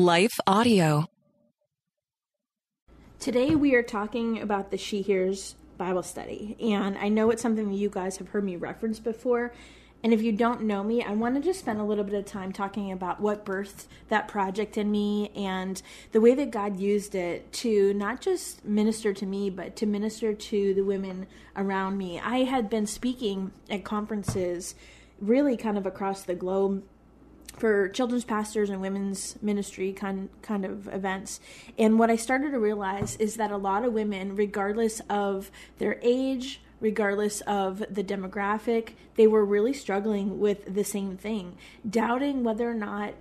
Life Audio. Today we are talking about the She Hears Bible study, and I know it's something that you guys have heard me reference before. And if you don't know me, I want to just spend a little bit of time talking about what birthed that project in me and the way that God used it to not just minister to me, but to minister to the women around me. I had been speaking at conferences really kind of across the globe for children's pastors and women's ministry kind kind of events. And what I started to realize is that a lot of women, regardless of their age, regardless of the demographic, they were really struggling with the same thing, doubting whether or not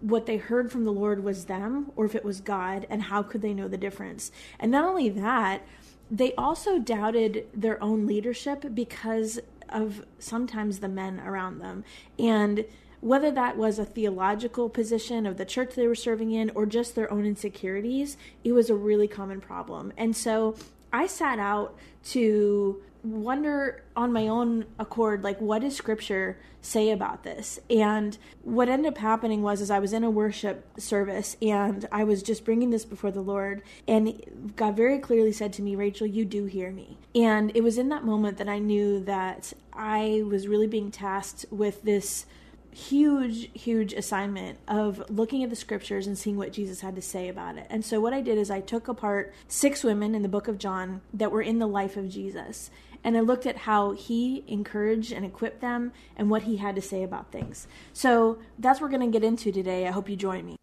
what they heard from the Lord was them or if it was God, and how could they know the difference. And not only that, they also doubted their own leadership because of sometimes the men around them. And whether that was a theological position of the church they were serving in or just their own insecurities, it was a really common problem. And so I sat out to wonder on my own accord like what does scripture say about this and what ended up happening was as i was in a worship service and i was just bringing this before the lord and god very clearly said to me rachael you do hear me and it was in that moment that i knew that i was really being tasked with this huge, huge assignment of looking at the scriptures and seeing what Jesus had to say about it. And so, what I did is I took apart six women in the book of John that were in the life of Jesus. And I looked at how he encouraged and equipped them and what he had to say about things. So, that's what we're going to get into today. I hope you join me.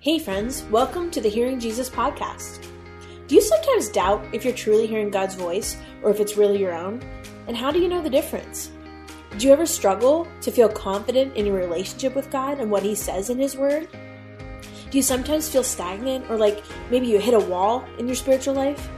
Hey, friends, welcome to the Hearing Jesus podcast. Do you sometimes doubt if you're truly hearing God's voice or if it's really your own? And how do you know the difference? Do you ever struggle to feel confident in your relationship with God and what He says in His Word? Do you sometimes feel stagnant or like maybe you hit a wall in your spiritual life?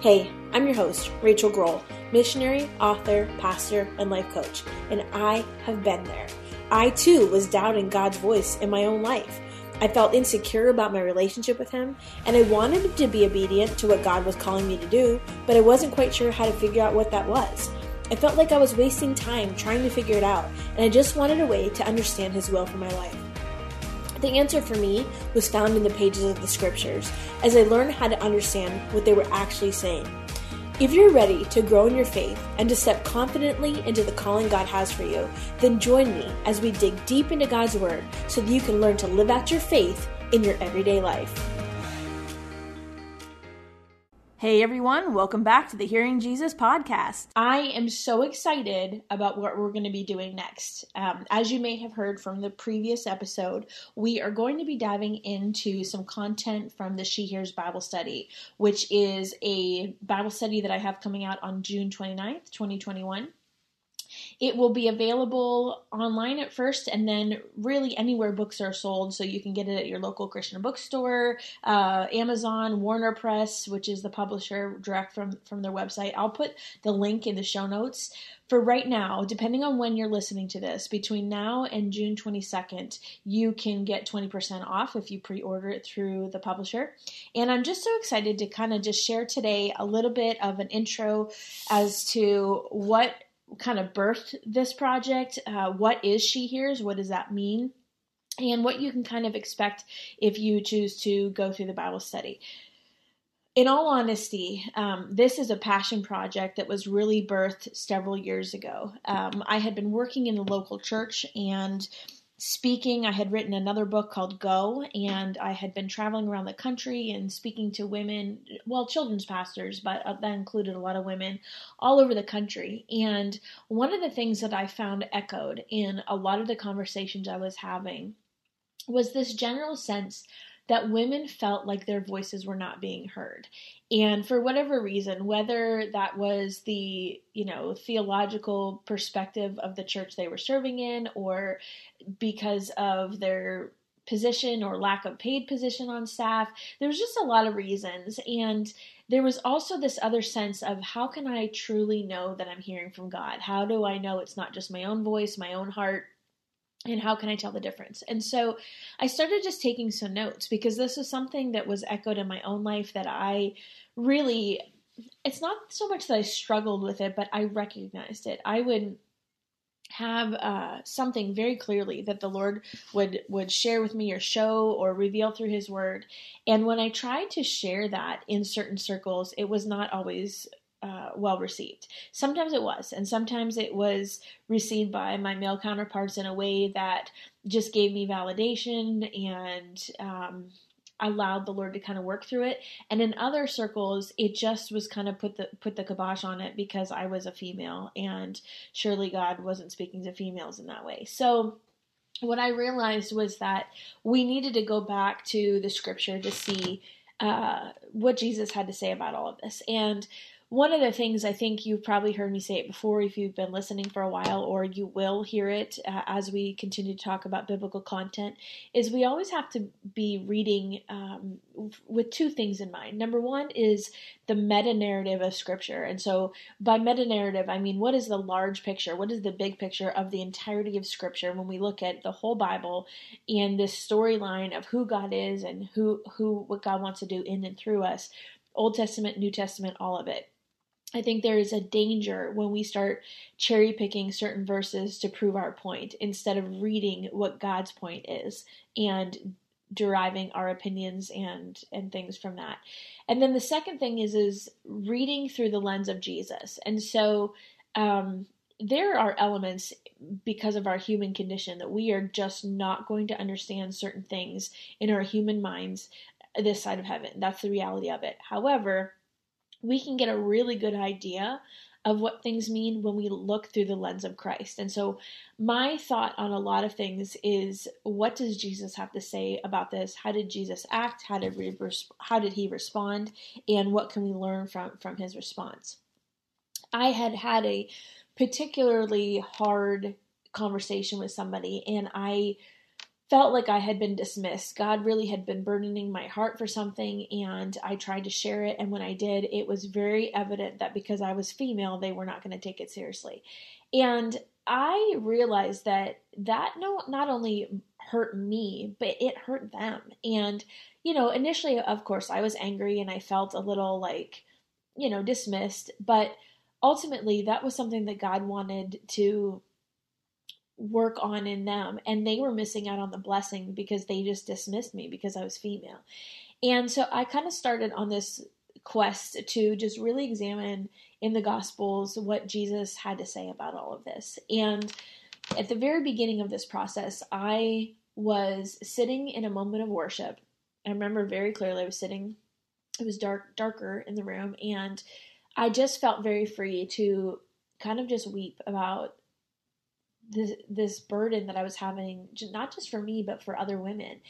Hey, I'm your host, Rachael Groll, missionary, author, pastor, and life coach, and I have been there. I too was doubting God's voice in my own life. I felt insecure about my relationship with Him, and I wanted to be obedient to what God was calling me to do, but I wasn't quite sure how to figure out what that was. I felt like I was wasting time trying to figure it out, and I just wanted a way to understand His will for my life. The answer for me was found in the pages of the scriptures as I learned how to understand what they were actually saying. If you're ready to grow in your faith and to step confidently into the calling God has for you, then join me as we dig deep into God's Word so that you can learn to live out your faith in your everyday life. Hey everyone, welcome back to the Hearing Jesus podcast. I am so excited about what we're going to be doing next. Um, as you may have heard from the previous episode, we are going to be diving into some content from the She Hears Bible Study, which is a Bible study that I have coming out on June 29th, 2021. It will be available online at first and then really anywhere books are sold. So you can get it at your local Christian bookstore, uh, Amazon, Warner Press, which is the publisher direct from, from their website. I'll put the link in the show notes. For right now, depending on when you're listening to this, between now and June 22nd, you can get 20% off if you pre order it through the publisher. And I'm just so excited to kind of just share today a little bit of an intro as to what kind of birthed this project. Uh, what is She Hears? What does that mean? And what you can kind of expect if you choose to go through the Bible study. In all honesty, um, this is a passion project that was really birthed several years ago. Um, I had been working in the local church and speaking. I had written another book called Go, and I had been traveling around the country and speaking to women, well, children's pastors, but uh, that included a lot of women all over the country. And one of the things that I found echoed in a lot of the conversations I was having was this general sense that women felt like their voices were not being heard. And for whatever reason, whether that was the, you know, theological perspective of the church they were serving in or because of their position or lack of paid position on staff, there was just a lot of reasons. And there was also this other sense of how can I truly know that I'm hearing from God? How do I know it's not just my own voice, my own heart, and how can I tell the difference? And so I started just taking some notes because this was something that was echoed in my own life that I really, it's not so much that I struggled with it, but I recognized it. I would have uh, something very clearly that the Lord would would share with me or show or reveal through His Word. And when I tried to share that in certain circles, it was not always uh, well received. Sometimes it was, and sometimes it was received by my male counterparts in a way that just gave me validation and um, allowed the Lord to kind of work through it. And in other circles, it just was kind of put the put the kibosh on it because I was a female, and surely God wasn't speaking to females in that way. So what I realized was that we needed to go back to the scripture to see uh, what Jesus had to say about all of this. And one of the things I think you've probably heard me say it before if you've been listening for a while, or you will hear it uh, as we continue to talk about biblical content, is we always have to be reading um, with two things in mind. Number one is the meta narrative of Scripture. And so, by meta narrative, I mean, what is the large picture? What is the big picture of the entirety of Scripture when we look at the whole Bible and this storyline of who God is and who, who what God wants to do in and through us? Old Testament, New Testament, all of it. I think there is a danger when we start cherry picking certain verses to prove our point instead of reading what God's point is and deriving our opinions and and things from that. And then the second thing is is reading through the lens of Jesus. And so um, there are elements because of our human condition that we are just not going to understand certain things in our human minds this side of heaven. That's the reality of it. However, we can get a really good idea of what things mean when we look through the lens of Christ. And so, my thought on a lot of things is what does Jesus have to say about this? How did Jesus act? How did we how did he respond? And what can we learn from from his response? I had had a particularly hard conversation with somebody and I felt like I had been dismissed. God really had been burdening my heart for something, and I tried to share it. And when I did, it was very evident that because I was female, they were not going to take it seriously. And I realized that that no, not only hurt me, but it hurt them. And, you know, initially, of course, I was angry and I felt a little like, you know, dismissed. But ultimately, that was something that God wanted to work on in them and they were missing out on the blessing because they just dismissed me because I was female. And so I kind of started on this quest to just really examine in the gospels what Jesus had to say about all of this. And at the very beginning of this process, I was sitting in a moment of worship. I remember very clearly I was sitting it was dark darker in the room and I just felt very free to kind of just weep about this this burden that I was having, not just for me but for other women.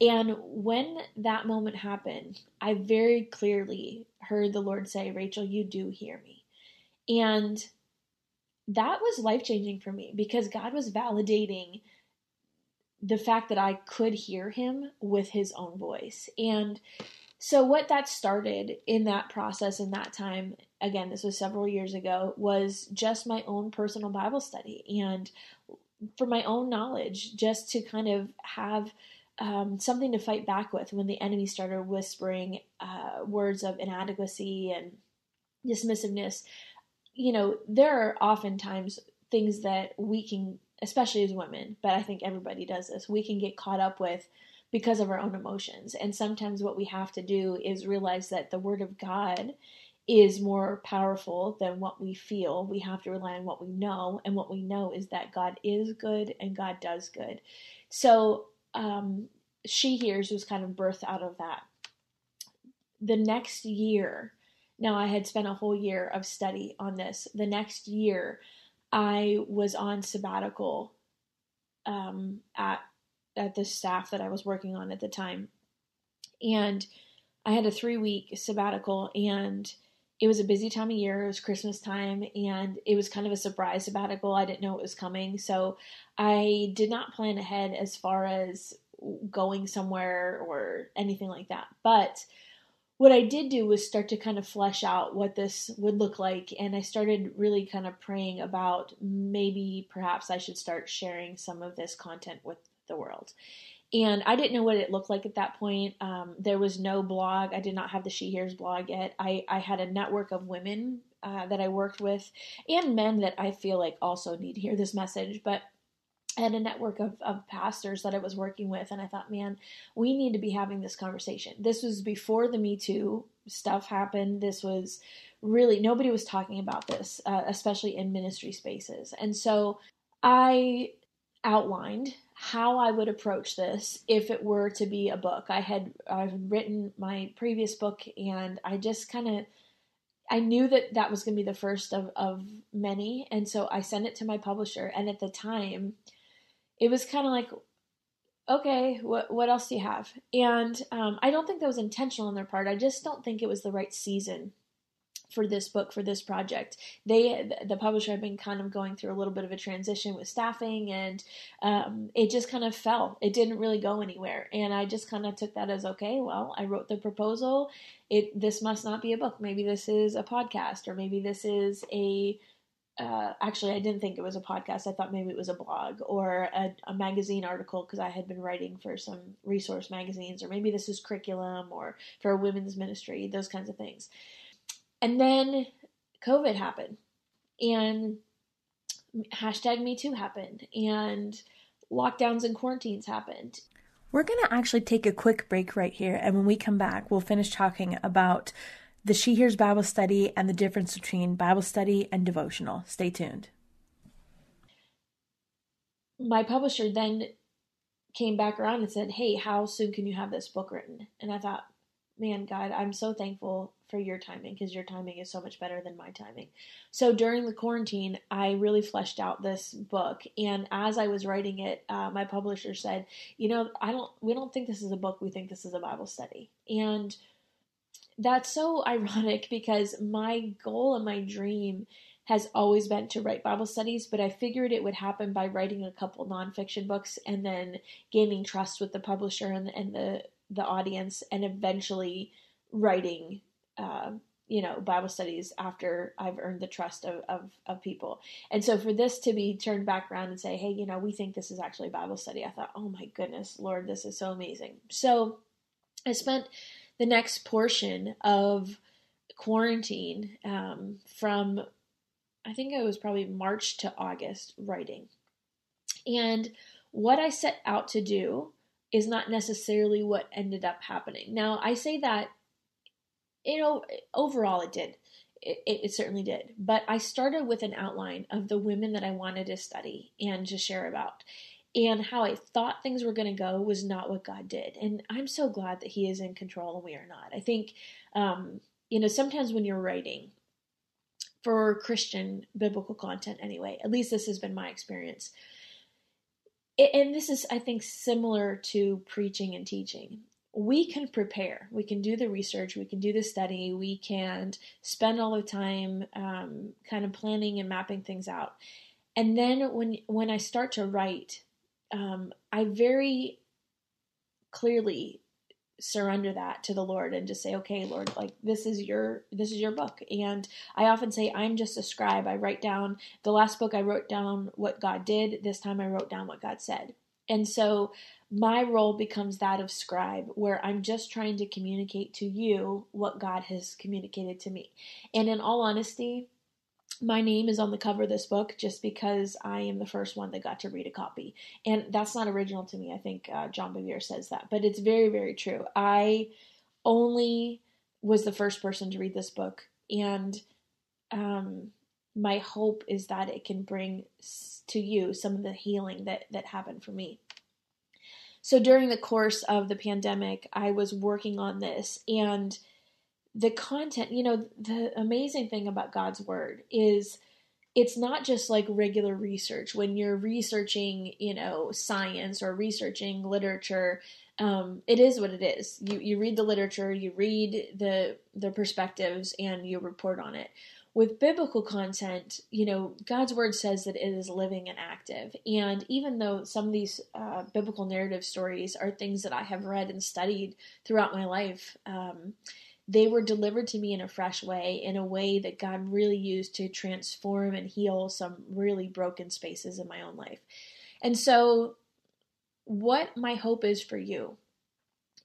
And when that moment happened, I very clearly heard the Lord say, "Rachael, you do hear me," and that was life changing for me because God was validating the fact that I could hear Him with His own voice and so, what that started in that process in that time, again, this was several years ago, was just my own personal Bible study and for my own knowledge, just to kind of have um, something to fight back with when the enemy started whispering uh, words of inadequacy and dismissiveness. You know, there are oftentimes things that we can, especially as women, but I think everybody does this, we can get caught up with because of our own emotions. And sometimes what we have to do is realize that the Word of God is more powerful than what we feel. We have to rely on what we know, and what we know is that God is good and God does good. So, um, She Hears was kind of birthed out of that. The next year, now I had spent a whole year of study on this. The next year, I was on sabbatical um, at at the staff that I was working on at the time. And I had a three week sabbatical and it was a busy time of year. It was Christmas time and it was kind of a surprise sabbatical. I didn't know it was coming. So I did not plan ahead as far as going somewhere or anything like that. But what I did do was start to kind of flesh out what this would look like. And I started really kind of praying about maybe perhaps I should start sharing some of this content with the world. And I didn't know what it looked like at that point. Um, there was no blog. I did not have the She Hears blog yet. I, I had a network of women uh, that I worked with, and men that I feel like also need to hear this message. But I had a network of, of pastors that I was working with, and I thought, man, we need to be having this conversation. This was before the Me Too stuff happened. This was really nobody was talking about this, uh, especially in ministry spaces. And so I outlined how I would approach this if it were to be a book. I had I've written my previous book, and I just kind of I knew that that was going to be the first of of many, and so I sent it to my publisher. And at the time, it was kind of like, okay, what what else do you have? And um, I don't think that was intentional on their part. I just don't think it was the right season for this book for this project. They the publisher had been kind of going through a little bit of a transition with staffing and um, it just kind of fell. It didn't really go anywhere. And i just kind of took that as okay well i wrote the proposal. It this must not be a book. Maybe this is a podcast or maybe this is a uh, actually, I didn't think it was a podcast. I thought maybe it was a blog or a, a magazine article because I had been writing for some resource magazines, or maybe this is curriculum or for a women's ministry, those kinds of things. And then COVID happened and hashtag Me Too happened and lockdowns and quarantines happened. We're going to actually take a quick break right here. And when we come back, we'll finish talking about the She Hears Bible study and the difference between Bible study and devotional. Stay tuned. My publisher then came back around and said, Hey, how soon can you have this book written? And I thought, man, God, I'm so thankful for your timing because your timing is so much better than my timing. So during the quarantine, I really fleshed out this book, and as I was writing it, uh, my publisher said, "You know, I don't. We don't think this is a book. We think this is a Bible study." And that's so ironic because my goal and my dream has always been to write Bible studies, but I figured it would happen by writing a couple nonfiction books and then gaining trust with the publisher and, and the the audience, and eventually writing uh, you know bible studies after i've earned the trust of, of, of people. And so for this to be turned back around and say hey you know we think this is actually a bible study i thought oh my goodness lord this is so amazing. So i spent the next portion of quarantine um, from i think it was probably march to august writing. And what i set out to do is not necessarily what ended up happening now i say that you know, overall it did. It, it, it, certainly did. But I started with an outline of the women that I wanted to study and to share about. And how I thought things were going to go was not what God did. And I'm so glad that He is in control and we are not. I think, um, you know, sometimes when you're writing for Christian biblical content, anyway, at least this has been my experience. And this is, I think, similar to preaching and teaching we can prepare. We can do the research. We can do the study. We can spend all the time um, kind of planning and mapping things out. And then when when I start to write, um, I very clearly surrender that to the Lord and just say, okay, Lord, like this is your this is your book. And I often say I'm just a scribe. I write down the last book I wrote down what God did. This time I wrote down what God said. And so my role becomes that of scribe, where I'm just trying to communicate to you what God has communicated to me. And in all honesty, my name is on the cover of this book just because I am the first one that got to read a copy. And that's not original to me. I think uh, John Bevere says that, but it's very, very true. I only was the first person to read this book. And um, my hope is that it can bring to you some of the healing that, that happened for me. So during the course of the pandemic, I was working on this and the content, you know, the amazing thing about God's word is it's not just like regular research. When you're researching, you know, science or researching literature, um, it is what it is. You you read the literature, you read the the perspectives, and you report on it with biblical content, you know, God's word says that it is living and active. And even though some of these uh, biblical narrative stories are things that I have read and studied throughout my life, um, they were delivered to me in a fresh way, in a way that God really used to transform and heal some really broken spaces in my own life. And so, what my hope is for you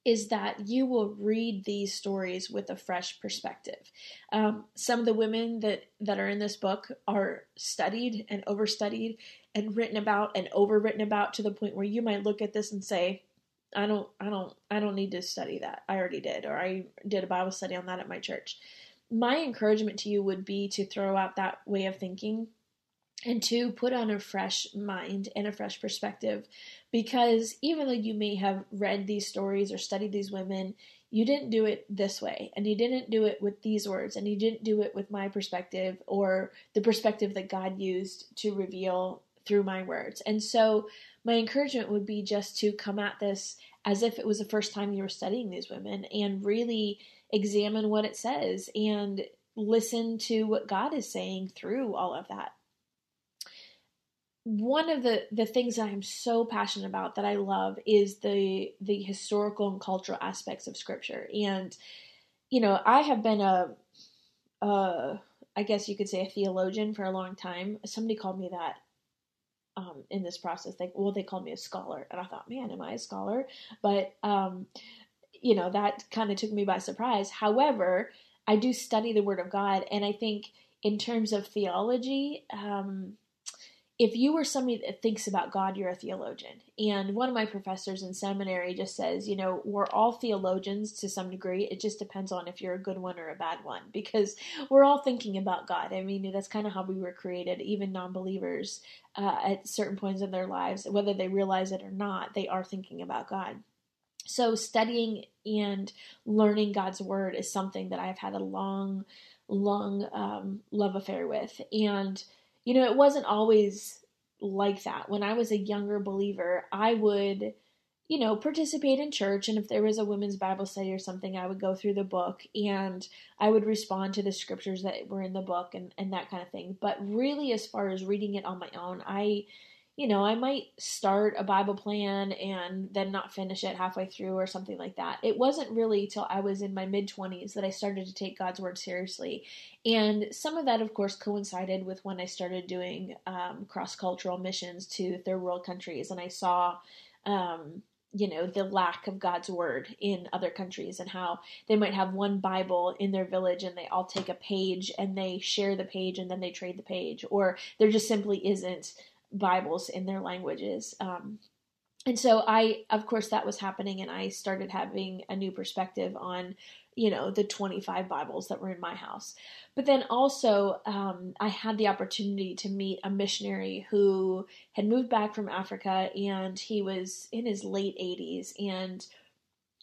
is that you will read these stories with a fresh perspective. Um, some of the women that, that are in this book are studied and overstudied and written about and overwritten about to the point where you might look at this and say, I don't, I don't, I don't need to study that. I already did, or I did a Bible study on that at my church. My encouragement to you would be to throw out that way of thinking and to put on a fresh mind and a fresh perspective because even though you may have read these stories or studied these women you didn't do it this way and you didn't do it with these words and you didn't do it with my perspective or the perspective that God used to reveal through my words and so my encouragement would be just to come at this as if it was the first time you were studying these women and really examine what it says and listen to what God is saying through all of that one of the the things that I'm so passionate about that I love is the the historical and cultural aspects of scripture. And you know, I have been a uh I guess you could say a theologian for a long time. Somebody called me that um, in this process. They well, they called me a scholar, and I thought, man, am I a scholar? But um, you know, that kind of took me by surprise. However, I do study the Word of God, and I think in terms of theology, um, if you were somebody that thinks about God, you're a theologian. And one of my professors in seminary just says, you know, we're all theologians to some degree. It just depends on if you're a good one or a bad one because we're all thinking about God. I mean, that's kind of how we were created. Even non believers uh, at certain points in their lives, whether they realize it or not, they are thinking about God. So, studying and learning God's word is something that I've had a long, long um, love affair with. And you know, it wasn't always like that. When I was a younger believer, I would, you know, participate in church. And if there was a women's Bible study or something, I would go through the book and I would respond to the scriptures that were in the book and, and that kind of thing. But really, as far as reading it on my own, I you know, I might start a Bible plan and then not finish it halfway through or something like that. It wasn't really till I was in my mid 20s that I started to take God's Word seriously. And some of that, of course, coincided with when I started doing um, cross cultural missions to third world countries. And I saw, um, you know, the lack of God's Word in other countries and how they might have one Bible in their village and they all take a page and they share the page and then they trade the page. Or there just simply isn't Bibles in their languages. Um, and so I, of course, that was happening, and I started having a new perspective on, you know, the 25 Bibles that were in my house. But then also, um, I had the opportunity to meet a missionary who had moved back from Africa, and he was in his late 80s, and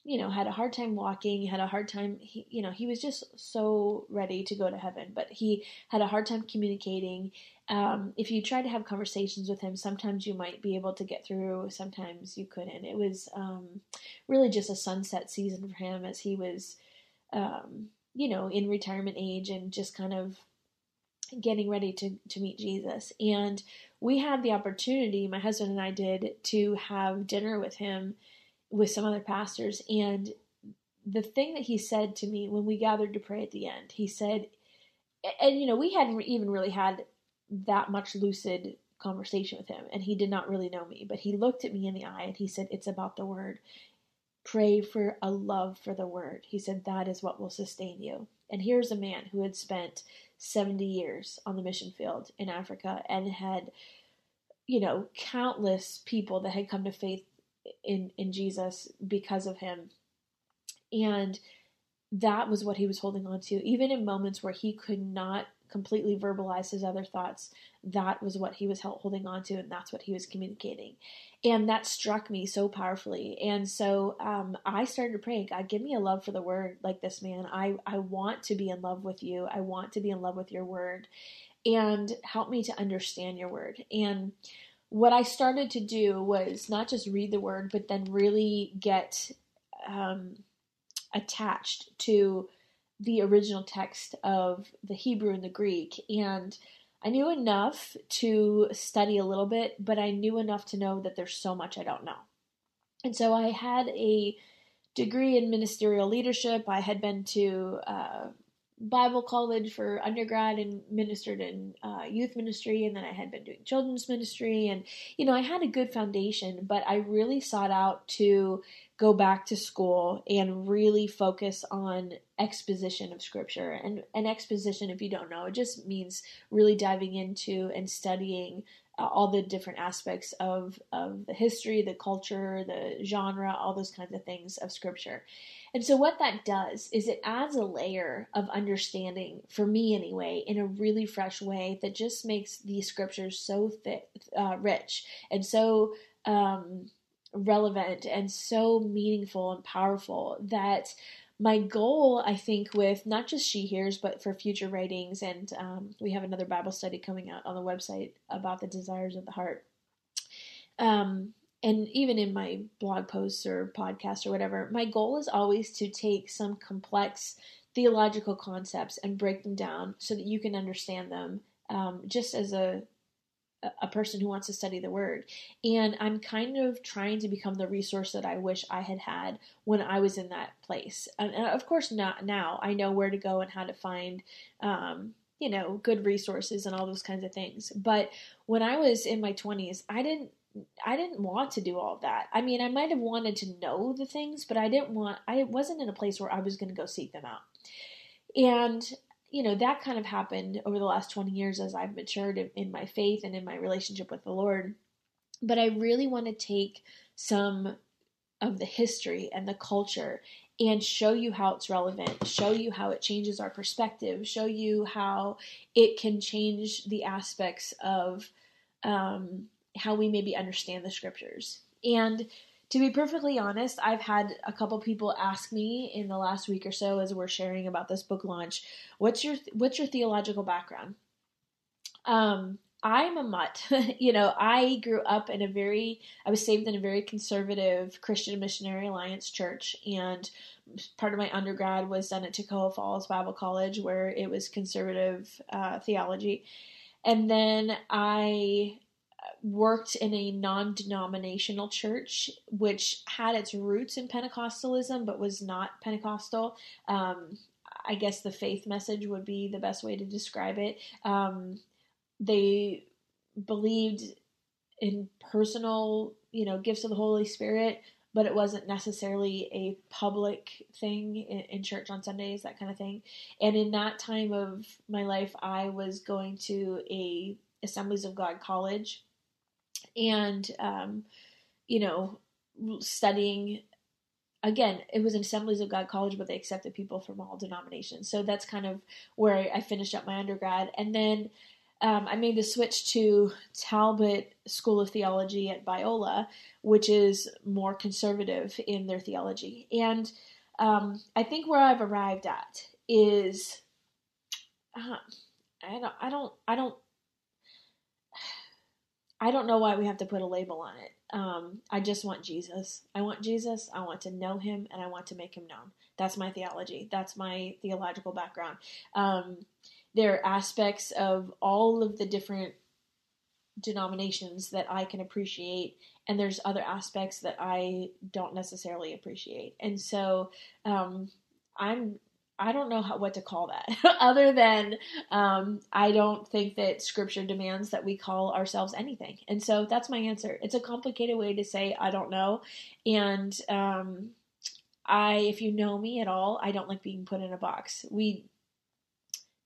you know had a hard time walking had a hard time he, you know he was just so ready to go to heaven but he had a hard time communicating um, if you try to have conversations with him, sometimes you might be able to get through, sometimes you couldn't. It was um, really just a sunset season for him as he was, um, you know, in retirement age and just kind of getting ready to, to meet Jesus. And we had the opportunity, my husband and I did, to have dinner with him with some other pastors. And the thing that he said to me when we gathered to pray at the end, he said, and you know, we hadn't even really had that much lucid conversation with him and he did not really know me but he looked at me in the eye and he said it's about the word pray for a love for the word. He said that is what will sustain you. And here's a man who had spent 70 years on the mission field in africa and had you know countless people that had come to faith in in jesus because of him. And that was what he was holding on to even in moments where he could not completely verbalize his other thoughts, that was what he was holding on to, and that's what he was communicating. And that struck me so powerfully. And so um, I started to pray, God, give me a love for the word like this man. I, I want to be in love with you. I want to be in love with your word. And help me to understand your word. And what I started to do was not just read the word, but then really get um, attached to the original text of the Hebrew and the Greek. And I knew enough to study a little bit, but I knew enough to know that there's so much I don't know. And so I had a degree in ministerial leadership. I had been to uh, Bible college for undergrad and ministered in uh, youth ministry, and then I had been doing children's ministry, and you know I had a good foundation, but I really sought out to go back to school and really focus on exposition of scripture. And an exposition, if you don't know, it just means really diving into and studying uh, all the different aspects of of the history, the culture, the genre, all those kinds of things of scripture. And so, what that does is it adds a layer of understanding, for me anyway, in a really fresh way that just makes these scriptures so thick, uh, rich and so um, relevant and so meaningful and powerful that my goal, I think, with not just She Hears, but for future writings, and um, we have another Bible study coming out on the website about the desires of the heart. Um, and even in my blog posts or podcasts or whatever, my goal is always to take some complex theological concepts and break them down so that you can understand them um, just as a a person who wants to study the word and i'm kind of trying to become the resource that i wish i had had when i was in that place and, of course not now i know where to go and how to find um, you know good resources and all those kinds of things but when i was in my 20s i didn't I didn't want to do all that. I mean, I might have wanted to know the things, but I didn't want, I wasn't in a place where I was going to go seek them out. And, you know, that kind of happened over the last 20 years as I've matured in, my faith and in my relationship with the Lord. But I really want to take some of the history and the culture and show you how it's relevant, show you how it changes our perspective, show you how it can change the aspects of, um, how we maybe understand the scriptures. And to be perfectly honest, I've had a couple people ask me in the last week or so as we're sharing about this book launch, what's your what's your theological background? Um, I'm a mutt. you know, I grew up in a very, I was saved in a very conservative Christian Missionary Alliance church, and part of my undergrad was done at Toccoa Falls Bible College, where it was conservative uh, theology. And then I worked in a non denominational church, which had its roots in Pentecostalism but was not Pentecostal. Um, I guess the faith message would be the best way to describe it. Um, they believed in personal, you know, gifts of the Holy Spirit, but it wasn't necessarily a public thing in, in, church on Sundays, that kind of thing. And in that time of my life, I was going to a Assemblies of God college, and um, you know studying again it was an assemblies of god college but they accepted people from all denominations. So that's kind of where i finished up my undergrad. And then um, i made the switch to talbot school of theology at biola which is more conservative in their theology. And um, i think where i've arrived at is uh, I don't, I don't, I don't I don't know why we have to put a label on it. Um, I just want Jesus. I want Jesus. I want to know him and I want to make him known. That's my theology. That's my theological background. Um, there are aspects of all of the different denominations that I can appreciate, and there's other aspects that I don't necessarily appreciate. And so um, I'm I don't know how, what to call that other than um, I don't think that scripture demands that we call ourselves anything. And so that's my answer. It's a complicated way to say I don't know. And um, I, if you know me at all, I don't like being put in a box. We,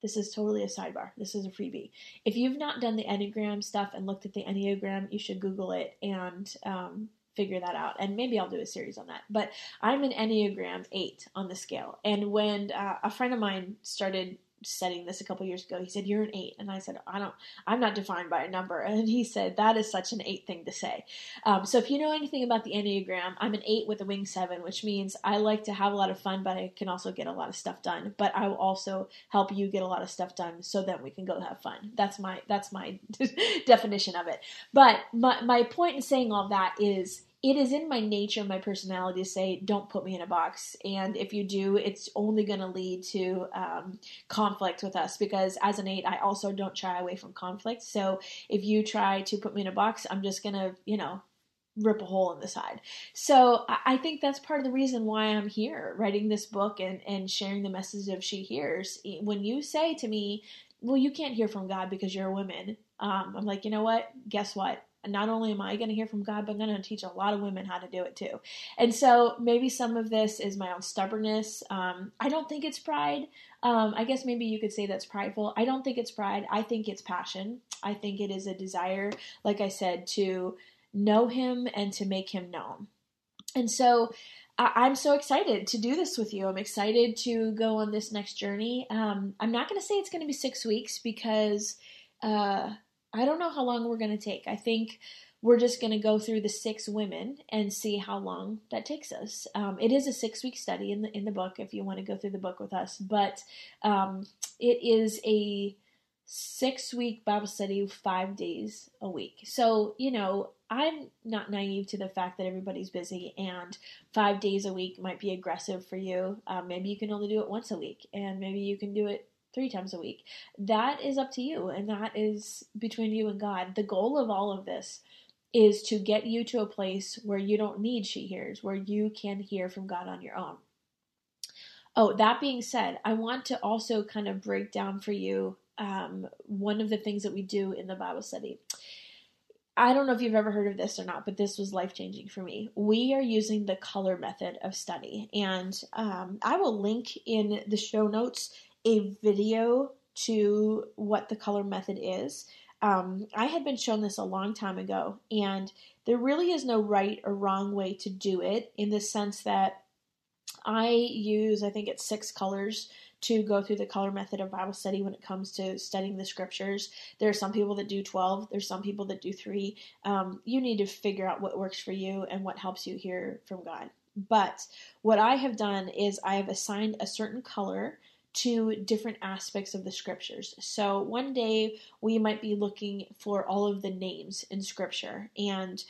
this is totally a sidebar. This is a freebie. If you've not done the Enneagram stuff and looked at the Enneagram, you should Google it and um, figure that out. And maybe I'll do a series on that. But I'm an Enneagram 8 on the scale. And when uh, a friend of mine started studying this a couple years ago, he said, You're an 8. And I said, I don't, I'm not defined by a number. And he said, That is such an 8 thing to say. Um, so if you know anything about the Enneagram, I'm an 8 with a wing 7, which means I like to have a lot of fun, but I can also get a lot of stuff done. But I will also help you get a lot of stuff done so that we can go have fun. That's my, that's my definition of it. But my, my point in saying all that is, it is in my nature, my personality to say, don't put me in a box. And if you do, it's only going to lead to um, conflict with us because as an eight, I also don't shy away from conflict. So if you try to put me in a box, I'm just going to, you know, rip a hole in the side. So I think that's part of the reason why I'm here writing this book and, and sharing the message of She Hears. When you say to me, well, you can't hear from God because you're a woman, um, I'm like, you know what? Guess what? Not only am I going to hear from God, but I'm going to teach a lot of women how to do it too. And so maybe some of this is my own stubbornness. Um, I don't think it's pride. Um, I guess maybe you could say that's prideful. I don't think it's pride. I think it's passion. I think it is a desire, like I said, to know him and to make him known. And so I- am so excited to do this with you. I'm excited to go on this next journey. Um, I'm not going to say it's going to be six weeks because uh, I don't know how long we're going to take. I think we're just going to go through the six women and see how long that takes us. Um, it is a six week study in the in the book if you want to go through the book with us, but um, it is a six week Bible study, five days a week. So, you know, I'm not naive to the fact that everybody's busy and five days a week might be aggressive for you. Um, maybe you can only do it once a week, and maybe you can do it three times a week. That is up to you, and that is between you and God. The goal of all of this is to get you to a place where you don't need she hears, where you can hear from God on your own. Oh, that being said, I want to also kind of break down for you um, one of the things that we do in the Bible study. I don't know if you've ever heard of this or not, but this was life changing for me. We are using the color method of study, and um, I will link in the show notes a video to what the color method is. Um, I had been shown this a long time ago, and there really is no right or wrong way to do it in the sense that I use, I think it's six colors to go through the color method of Bible study when it comes to studying the scriptures. There are some people that do 12, there's some people that do three. Um, you need to figure out what works for you and what helps you hear from God. But what I have done is I have assigned a certain color to different aspects of the scriptures. So one day we might be looking for all of the names in scripture and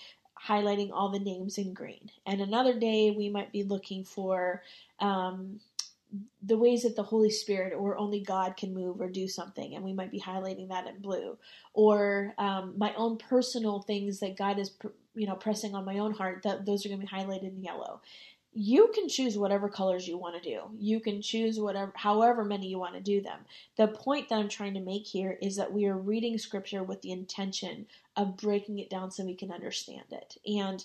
highlighting all the names in green. And another day we might be looking for um, the ways that the Holy Spirit or only God can move or do something, and we might be highlighting that in blue, or um, my own personal things that God is, you know, pressing on my own heart. That those are going to be highlighted in yellow. You can choose whatever colors you want to do. You can choose whatever, however many you want to do them. The point that I'm trying to make here is that we are reading Scripture with the intention of breaking it down so we can understand it, and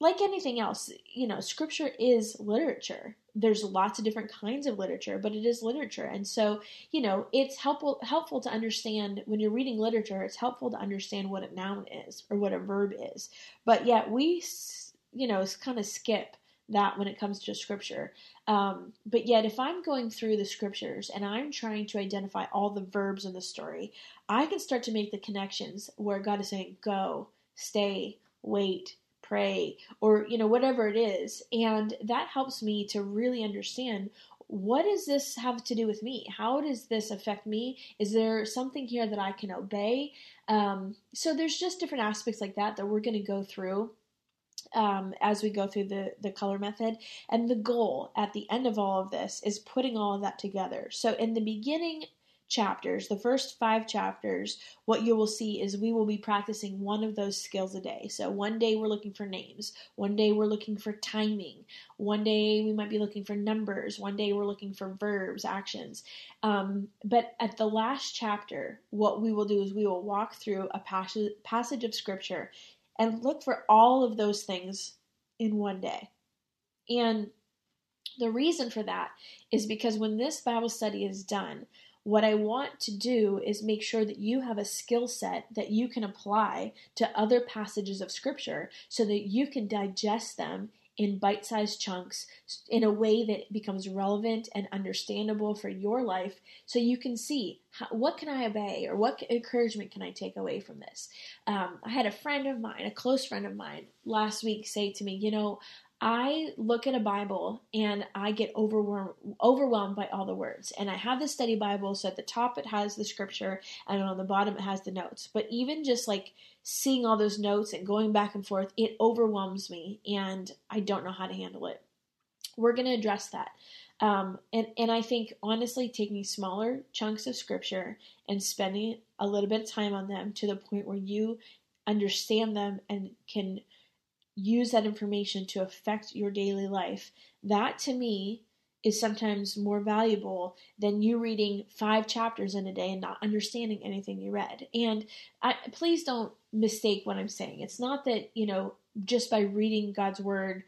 like anything else, you know, scripture is literature. There's lots of different kinds of literature, but it is literature. And so, you know, it's helpful helpful to understand when you're reading literature, it's helpful to understand what a noun is or what a verb is. But yet we you know, kind of skip that when it comes to scripture. Um, but yet, if I'm going through the scriptures and I'm trying to identify all the verbs in the story, I can start to make the connections where God is saying, go, stay, wait, pray or you know whatever it is. And that helps me to really understand what does this have to do with me? How does this affect me? Is there something here that i can obey? Um, so there's just different aspects like that that we're going to go through um, as we go through the, the color method. And the goal at the end of all of this is putting all of that together. So, in the beginning chapters, the first five chapters, what you will see is we will be practicing one of those skills a day. So one day we're looking for names, one day we're looking for timing, one day we might be looking for numbers, one day we're looking for verbs, actions. Um, but at the last chapter, what we will do is we will walk through a passage, passage of scripture and look for all of those things in one day. And the reason for that is because when this Bible study is done, what I want to do is make sure that you have a skill set that you can apply to other passages of Scripture so that you can digest them in bite sized chunks in a way that becomes relevant and understandable for your life so you can see how, what can I obey or what encouragement can I take away from this. Um, I had a friend of mine, a close friend of mine, last week say to me, You know, I look at a Bible and I get overwhelmed overwhelmed by all the words. And I have the study Bible, so at the top it has the scripture, and on the bottom it has the notes. But even just like seeing all those notes and going back and forth, it overwhelms me, and I don't know how to handle it. We're going to address that. Um, and, and I think honestly, taking smaller chunks of scripture and spending a little bit of time on them to the point where you understand them and can use that information to affect your daily life, that to me is sometimes more valuable than you reading five chapters in a day and not understanding anything you read. And I, please don't mistake what I'm saying. It's not that, you know, just by reading God's word,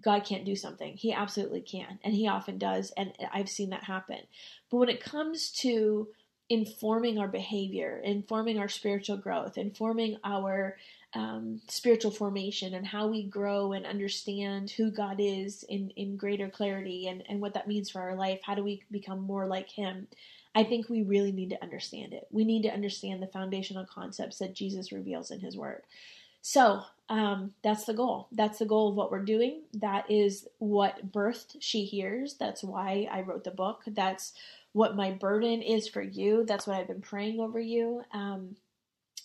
God can't do something. He absolutely can. And he often does. And I've seen that happen. But when it comes to informing our behavior, informing our spiritual growth, informing our um, spiritual formation and how we grow and understand who God is in, in greater clarity and, and what that means for our life. How do we become more like Him? I think we really need to understand it. We need to understand the foundational concepts that Jesus reveals in His Word. So um, that's the goal. That's the goal of what we're doing. That is what birthed She Hears. That's why I wrote the book. That's what my burden is for you. That's what I've been praying over you. Um,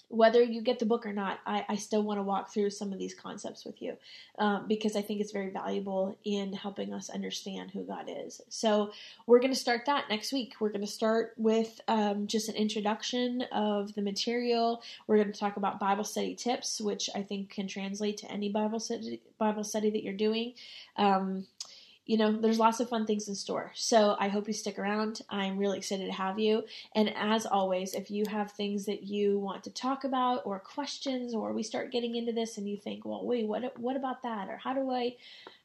whether you get the book or not, I, I still want to walk through some of these concepts with you um, because I think it's very valuable in helping us understand who God is. So, we're going to start that next week. We're going to start with um, just an introduction of the material. We're going to talk about Bible study tips, which I think can translate to any Bible study, Bible study that you're doing. Um, you know, there's lots of fun things in store. So I hope you stick around. I'm really excited to have you. And as always, if you have things that you want to talk about or questions, or we start getting into this and you think, well, wait, what, what about that? Or how do I,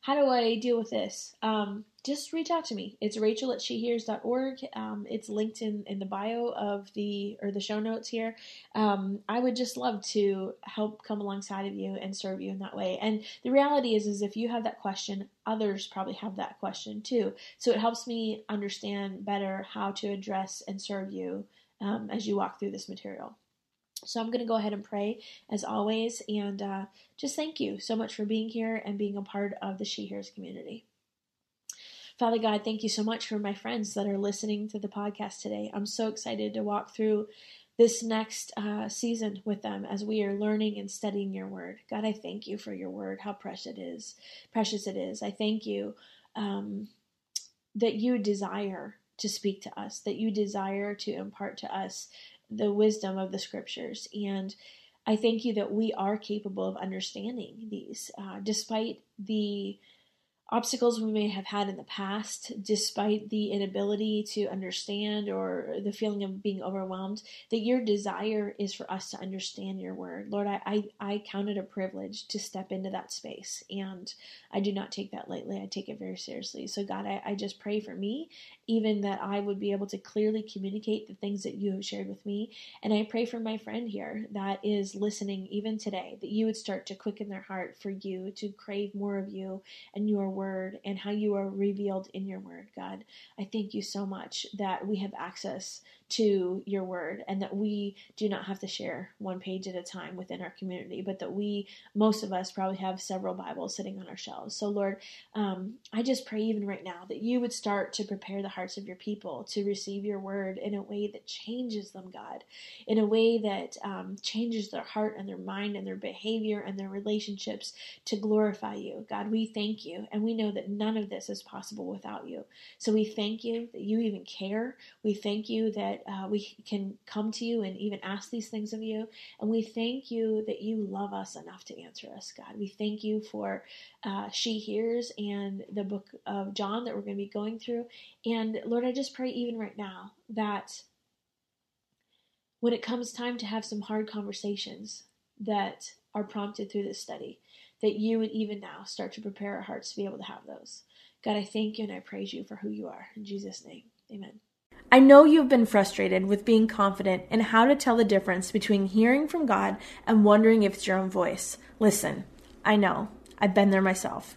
how do I deal with this? Um, just reach out to me. It's rachael at shehears.org. Um, it's linked in, in the bio of the, or the show notes here. Um, I would just love to help come alongside of you and serve you in that way. And the reality is, is if you have that question, others probably have that question too. So it helps me understand better how to address and serve you um, as you walk through this material. So I'm going to go ahead and pray as always and uh, just thank you so much for being here and being a part of the She Hears community. Father God, thank you so much for my friends that are listening to the podcast today. I'm so excited to walk through this next uh, season with them as we are learning and studying your word. God, I thank you for your word, how precious it is. Precious it is. I thank you um, that you desire to speak to us, that you desire to impart to us the wisdom of the scriptures. And I thank you that we are capable of understanding these, uh, despite the obstacles we may have had in the past, despite the inability to understand or the feeling of being overwhelmed, that your desire is for us to understand your word. Lord, I, I, I count it a privilege to step into that space, and I do not take that lightly. I take it very seriously. So, God, I, I just pray for me, even that I would be able to clearly communicate the things that you have shared with me. And I pray for my friend here that is listening even today, that you would start to quicken their heart for you, to crave more of you and your word and how you are revealed in your word, God. I thank you so much that we have access to your word and that we do not have to share one page at a time within our community, but that we, most of us, probably have several Bibles sitting on our shelves. So, Lord, um, I just pray even right now that you would start to prepare the hearts of your people to receive your word in a way that changes them, God, in a way that um, changes their heart and their mind and their behavior and their relationships to glorify you. God, we thank you, and we know that none of this is possible without you. So, we thank you that you even care. We thank you that uh, we can come to you and even ask these things of you. And we thank you that you love us enough to answer us, God. We thank you for uh, She Hears and the book of John that we're going to be going through. And Lord, I just pray even right now that when it comes time to have some hard conversations that are prompted through this study, that you would even now start to prepare our hearts to be able to have those. God, I thank you and I praise you for who you are. In Jesus' name, amen. I know you've been frustrated with being confident in how to tell the difference between hearing from God and wondering if it's your own voice. Listen, I know. I've been there myself.